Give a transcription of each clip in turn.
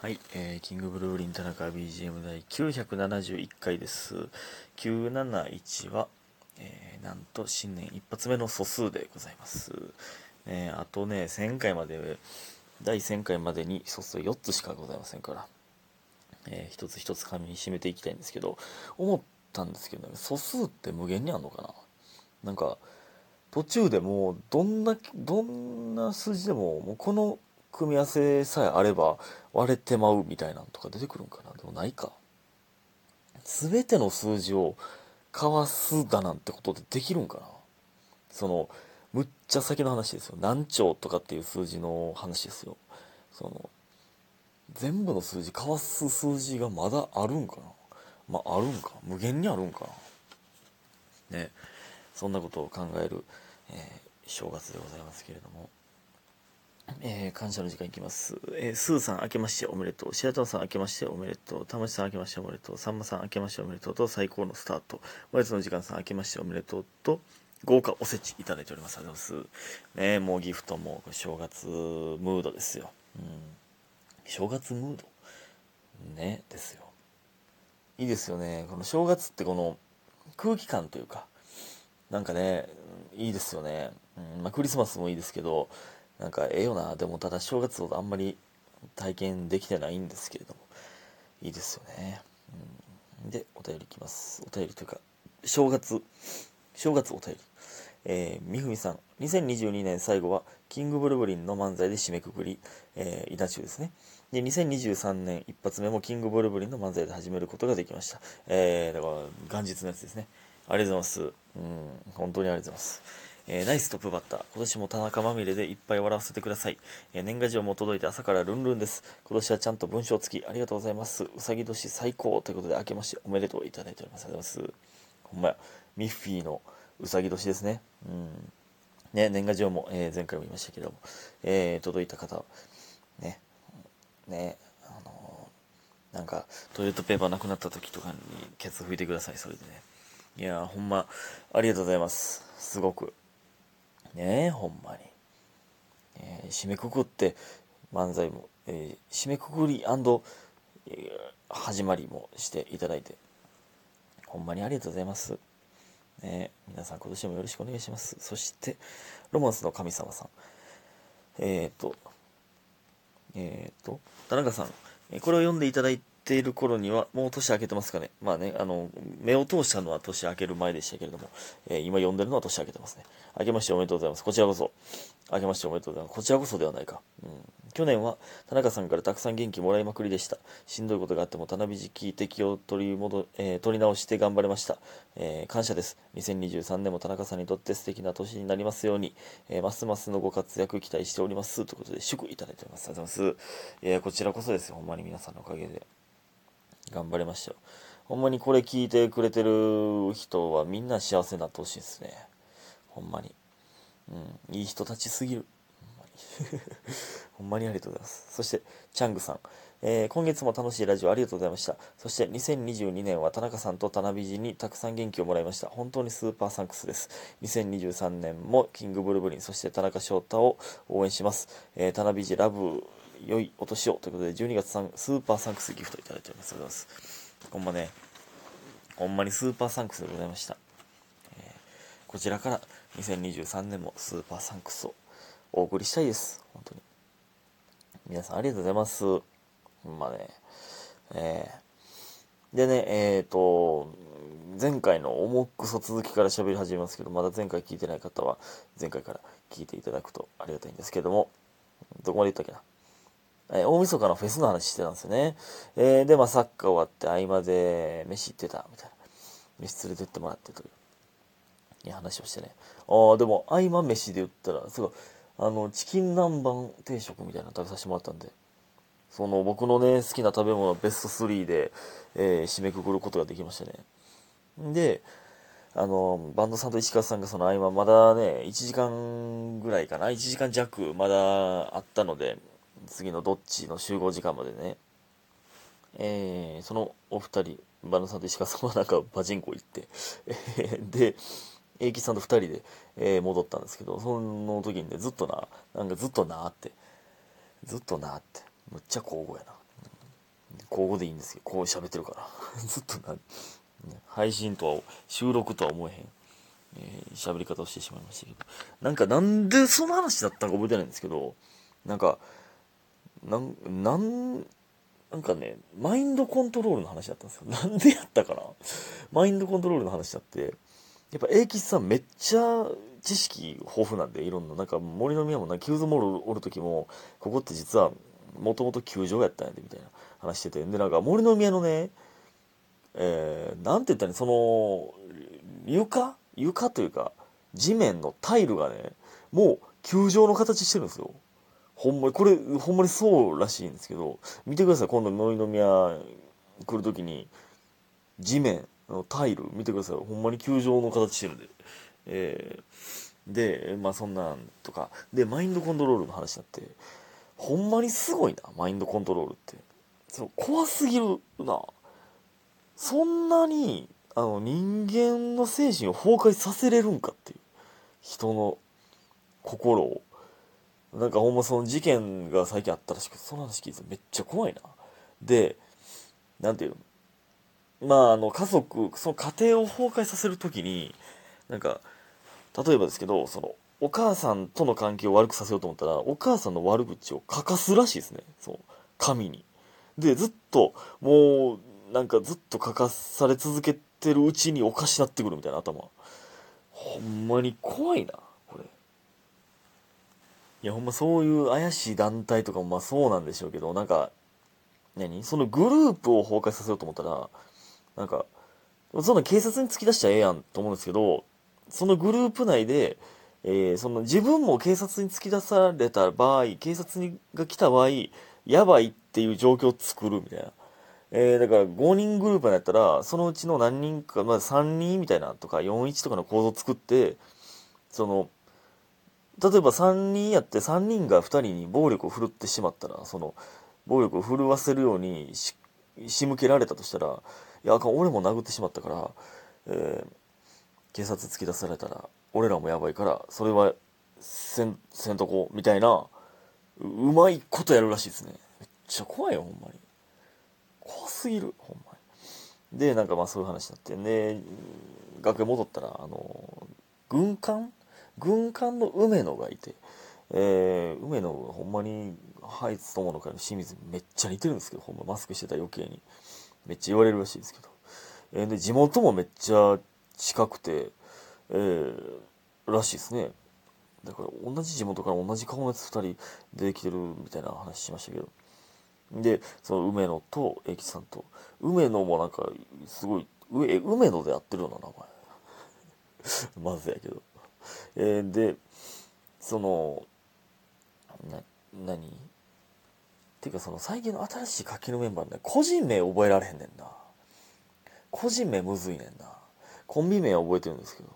はい、えー、キングブルーリン田中 BGM 第971回です。971は、えー、なんと新年一発目の素数でございます。えー、あとね、1000回まで、第1000回までに素数4つしかございませんから、えー、一つ一つ紙に締めていきたいんですけど、思ったんですけど、ね、素数って無限にあんのかな？なんか、途中でもうどんなどんな数字でももうこの組み合わせさえあれば割れてまうみたいなのとか出てくるんかな。でもないか。全ての数字をかわすだなんてことでできるんかな。そのむっちゃ先の話ですよ。何兆とかっていう数字の話ですよ。その全部の数字かわす数字がまだあるんかな。まああるんか。無限にあるんかな。ね。そんなことを考える、えー、正月でございますけれども、えー、感謝の時間いきます。えー、スーさん明けましておめでとう。白玉さん明けましておめでとう。たましさん明けましておめでとう。さんまさん明けましておめでとうと最高のスタート。おやつの時間さん明けましておめでとうと豪華おせちいただいております。ありがとうございます。ねもうギフトも正月ムードですよ。うん。正月ムード？ね、ですよ。いいですよね。この正月ってこの空気感というか、なんかね、いいですよね。うん、まあ、クリスマスもいいですけど、なんかええよな。でもただ正月ほどあんまり体験できてないんですけれども、いいですよね。うん、で、お便りいきます。お便りというか、正月、正月お便り。えー、みふみさん、2022年最後は、キングブルブリンの漫才で締めくくり、えー、稲中ですね。で、2023年一発目もキングブルブリンの漫才で始めることができました。えー、だから、元日のやつですね。ありがとうございます。うん、本当にありがとうございます。えー、ナイストップバッター。今年も田中まみれでいっぱい笑わせてください。えー、年賀状も届いて朝からルンルンです。今年はちゃんと文章付き。ありがとうございます。うさぎ年最高ということで、明けましておめでとういただいております。ありがとうございます。ほんまや、ミッフィーのうさぎ年ですね。うん。ね、年賀状も、えー、前回も言いましたけども、え、届いた方、ね、ね、あの、なんか、トイレットペーパーなくなった時とかにケツ拭いてください、それでね。いやほんま、ありがとうございます。すごく。ねえ、ほんまに。えー、締めくくって、漫才も、えー、締めくくり、えー、始まりもしていただいて、ほんまにありがとうございます。ね皆さん今年もよろしくお願いします。そして、ロマンスの神様さん。えっ、ー、と、えっ、と、田中さん、これを読んでいただいてている頃には、もう年明けてますかね。まあね、あの、目を通したのは年明ける前でしたけれども、えー、今読んでるのは年明けてますね。明けましておめでとうございます。こちらこそ。明けましておめでとうございます。こちらこそではないか。うん。去年は田中さんからたくさん元気もらいまくりでした。しんどいことがあっても、田辺時期敵を取り戻、えー、取り直して頑張れました。えー、感謝です。2023年も田中さんにとって素敵な年になりますように、え、ますますのご活躍期待しております。ということで、祝いただいております。ありがとうございます。え、こちらこそですよ。ほんまに皆さんのおかげで。頑張れましたよ。ほんまにこれ聞いてくれてる人はみんな幸せになってほしいですね。ほんまに。うん、いい人たちすぎる。ほんまに。ほんまにありがとうございます。そして、チャングさん。えー、今月も楽しいラジオありがとうございました。そして2022年は田中さんと田辺寺にたくさん元気をもらいました。本当にスーパーサンクスです。2023年もキングブルブリン、そして田中翔太を応援します。えー、田辺寺ラブ、良いお年をということで、12月3スーパーサンクスギフトいただいております。ありがとうございます。ほんまね、ほんまにスーパーサンクスでございました。えー、こちらから2023年もスーパーサンクスをお送りしたいです。本当に。皆さんありがとうございます。ほんまね。えー、でね、えっ、ー、と、前回の重くそ続きから喋り始めますけど、まだ前回聞いてない方は、前回から聞いていただくとありがたいんですけども、どこまで言ったっけな？えー、大晦日のフェスの話してたんですよね。えー、で、まあ、サッカー終わって合間で飯行ってた、みたいな。飯連れてってもらってという、い話をしてね。ああ、でも、合間飯で言ったら、すごい、あの、チキン南蛮定食みたいなの食べさせてもらったんで、その、僕のね、好きな食べ物ベスト3で、えー、締めくくることができましたね。で、あの、バンドさんと石川さんがその合間、まだね、1時間ぐらいかな、1時間弱まだあったので、次のどっちの集合時間までね、えー、そのお二人、バナさんと石川さんはなんかパチンコ行って、で、英吉さんと二人で、えー、戻ったんですけど、その時にね、ずっとな、なんかずっとなって、ずっとなって、むっちゃ交互やな。交互でいいんですよ。こう喋ってるから。ずっとな、配信とは、収録とは思えへん、えー、喋り方をしてしまいましたけど。なんかなんでその話だったか覚えてないんですけど、なんか、なん、なん、なんかね、マインドコントロールの話だったんですよ。なんでやったかな？マインドコントロールの話だって、やっぱ英吉さんめっちゃ知識豊富なんで、いろんな、なんか森の宮もな、キューズモールおる時も、ここって実はもともと球場やったんやで、みたいな話してて。で、なんか森の宮のね、えー、なんて言ったらね、その、床？床というか、地面のタイルがね、もう球場の形してるんですよ。ほんまに、これ、ほんまにそうらしいんですけど、見てください、今度森の宮来るときに、地面のタイル見てください。ほんまに球場の形してるんで。えー、で、まあそんなんとか。で、マインドコントロールの話になって、ほんまにすごいな、マインドコントロールって。そう怖すぎるな。そんなに、あの、人間の精神を崩壊させれるんかっていう。人の心を。なんかほんまその事件が最近あったらしくてその話聞いてめっちゃ怖いな。で、なんていうの？まああの家族、その家庭を崩壊させるときに、なんか、例えばですけど、その、お母さんとの関係を悪くさせようと思ったら、お母さんの悪口を書かすらしいですね。そう。紙に。で、ずっと、もう、なんかずっと書かされ続けてるうちにおかしなってくるみたいな頭。ほんまに怖いな。いや、ほんまそういう怪しい団体とかもまあそうなんでしょうけど、なんか、何？そのグループを崩壊させようと思ったら、なんか、その警察に突き出しちゃええやんと思うんですけど、そのグループ内で、えー、その自分も警察に突き出された場合、警察にが来た場合、やばいっていう状況を作るみたいな。えー、だから5人グループになったら、そのうちの何人か、まあ3人みたいなとか41とかの構造を作って、その、例えば3人やって3人が2人に暴力を振るってしまったらその暴力を振るわせるように仕向けられたとしたらいやあかん俺も殴ってしまったから、えー、警察突き出されたら俺らもやばいからそれはせんせんとこみたいなうまいことやるらしいですね。めっちゃ怖いよほんまに。怖すぎるほんまに。でなんかまあそういう話になってで学園戻ったらあの軍艦軍艦の梅野がいて、えー、梅野ほんまにハイツ友の会の清水めっちゃ似てるんですけど、ほんまマスクしてた余計に。めっちゃ言われるらしいですけど。えー、で、地元もめっちゃ近くて、えー、らしいですね。だから同じ地元から同じ顔のやつ2人出てきてるみたいな話しましたけど。で、その梅野と英吉さんと、梅野もなんかすごい、梅野で合ってるような名前。まずやけど。えー、で、その、な、何？っていうかその最近の新しい書きのメンバーね、個人名覚えられへんねんな。個人名むずいねんな。コンビ名は覚えてるんですけど。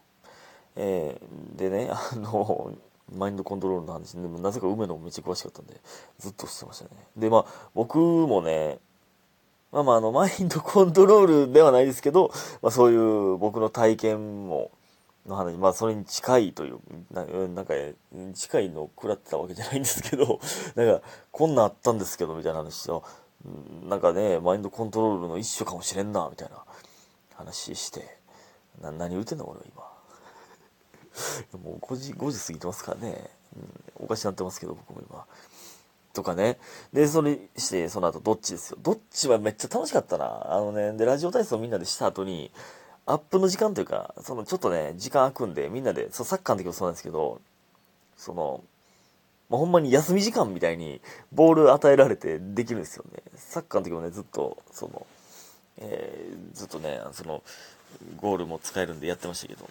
えー、でね、あの、マインドコントロールの話でもなぜか梅野もめっちゃ詳しかったんで、ずっとしてましたね。で、まあ、僕もね、まあまあ、あの、マインドコントロールではないですけど、まあそういう僕の体験も、の話、まあそれに近いという、ななんか、近いのを食らってたわけじゃないんですけど、なんか、こんなんあったんですけど、みたいな話を、なんかね、マインドコントロールの一種かもしれんな、みたいな話して、な何言うてんの俺は今。もう5時、5時過ぎてますからね。うん、おかしなってますけど、僕も今。とかね。で、それして、その後、どっちですよ。どっちはめっちゃ楽しかったな。あのね、で、ラジオ体操みんなでした後に、アップの時間というか、そのちょっとね、時間空くんで、みんなで、そうサッカーの時もそうなんですけど、その、まあ、ほんまに休み時間みたいにボール与えられてできるんですよね。サッカーの時もね、ずっと、その、えー、ずっとね、その、ゴールも使えるんでやってましたけど、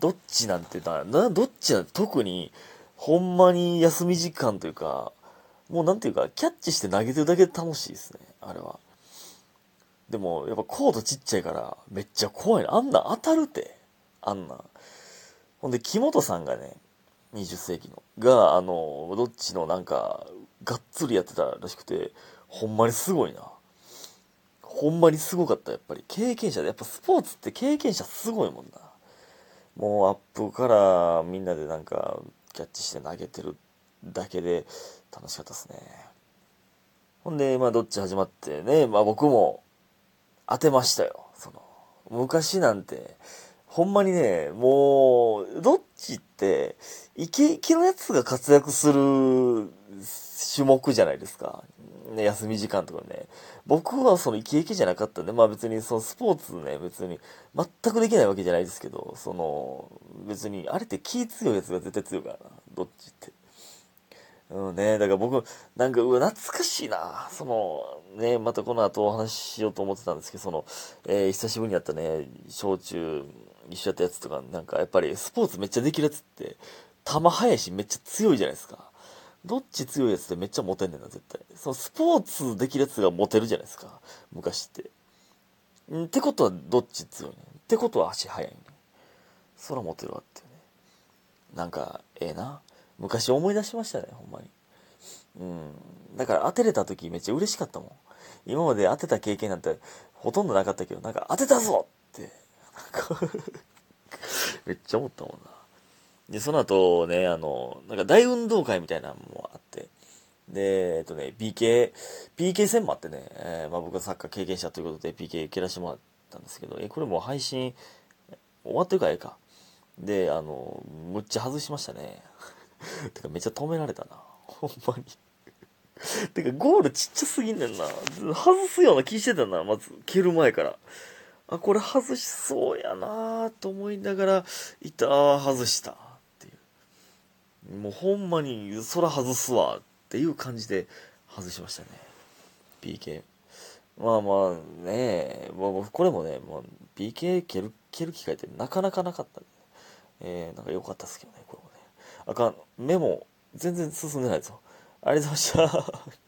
どっちなんてな、な、どっちなんて特に、ほんまに休み時間というか、もうなんていうか、キャッチして投げてるだけで楽しいですね、あれは。でも、やっぱコードちっちゃいから、めっちゃ怖いな。あんな当たるて。あんな。ほんで、木本さんがね、20世紀の、が、あの、どっちのなんか、がっつりやってたらしくて、ほんまにすごいな。ほんまにすごかった、やっぱり。経験者で、やっぱスポーツって経験者すごいもんな。もうアップからみんなでなんか、キャッチして投げてるだけで楽しかったですね。ほんで、まあ、どっち始まってね、まあ僕も当てましたよ。その、昔なんて、ほんまにね、もう、どっちって、イケイケのやつが活躍する種目じゃないですか。ね、休み時間とかね。僕はそのイケイケじゃなかったんで、まあ別にそのスポーツね、別に全くできないわけじゃないですけど、その、別に、あれって気強いやつが絶対強いからな。どっちって。うんね、だから僕、なんか、うわ、懐かしいな。その、ね、またこの後お話ししようと思ってたんですけど、その、えー、久しぶりにやったね、小中一緒やったやつとか、なんかやっぱりスポーツめっちゃできるやつって、球速いしめっちゃ強いじゃないですか。どっち強いやつってめっちゃモテんねんな、絶対。そのスポーツできるやつがモテるじゃないですか。昔って。んってことはどっち強いねん。ってことは足速いねん。そらモテるわってね。なんか、ええな。昔思い出しましたね、ほんまに。うん。だから当てれた時めっちゃ嬉しかったもん。今まで当てた経験なんてほとんどなかったけど、なんか当てたぞって、なんか めっちゃ思ったもんな。で、その後ね、あの、なんか大運動会みたいなのもあって、で、えっとね、PK、PK 戦もあってね、えー、まあ僕はサッカー経験者ということで PK 蹴らしてもらったんですけど、え、これもう配信終わってるからええか。で、あの、むっちゃ外しましたね。てかめっちゃ止められたな。ほんまにてかゴールちっちゃすぎんねんな。外すような気してたな、まず蹴る前から。あ、これ外しそうやなと思いながら、いた外したっていう。もうほんまに、空外すわっていう感じで外しましたね。PK。まあまあね、もうこれもね、もう PK 蹴る、蹴る機会ってなかなかなかったんで、えー、なんか良かったですけどね、これもね。あかん、目も全然進んでないぞ。ありがとうございました。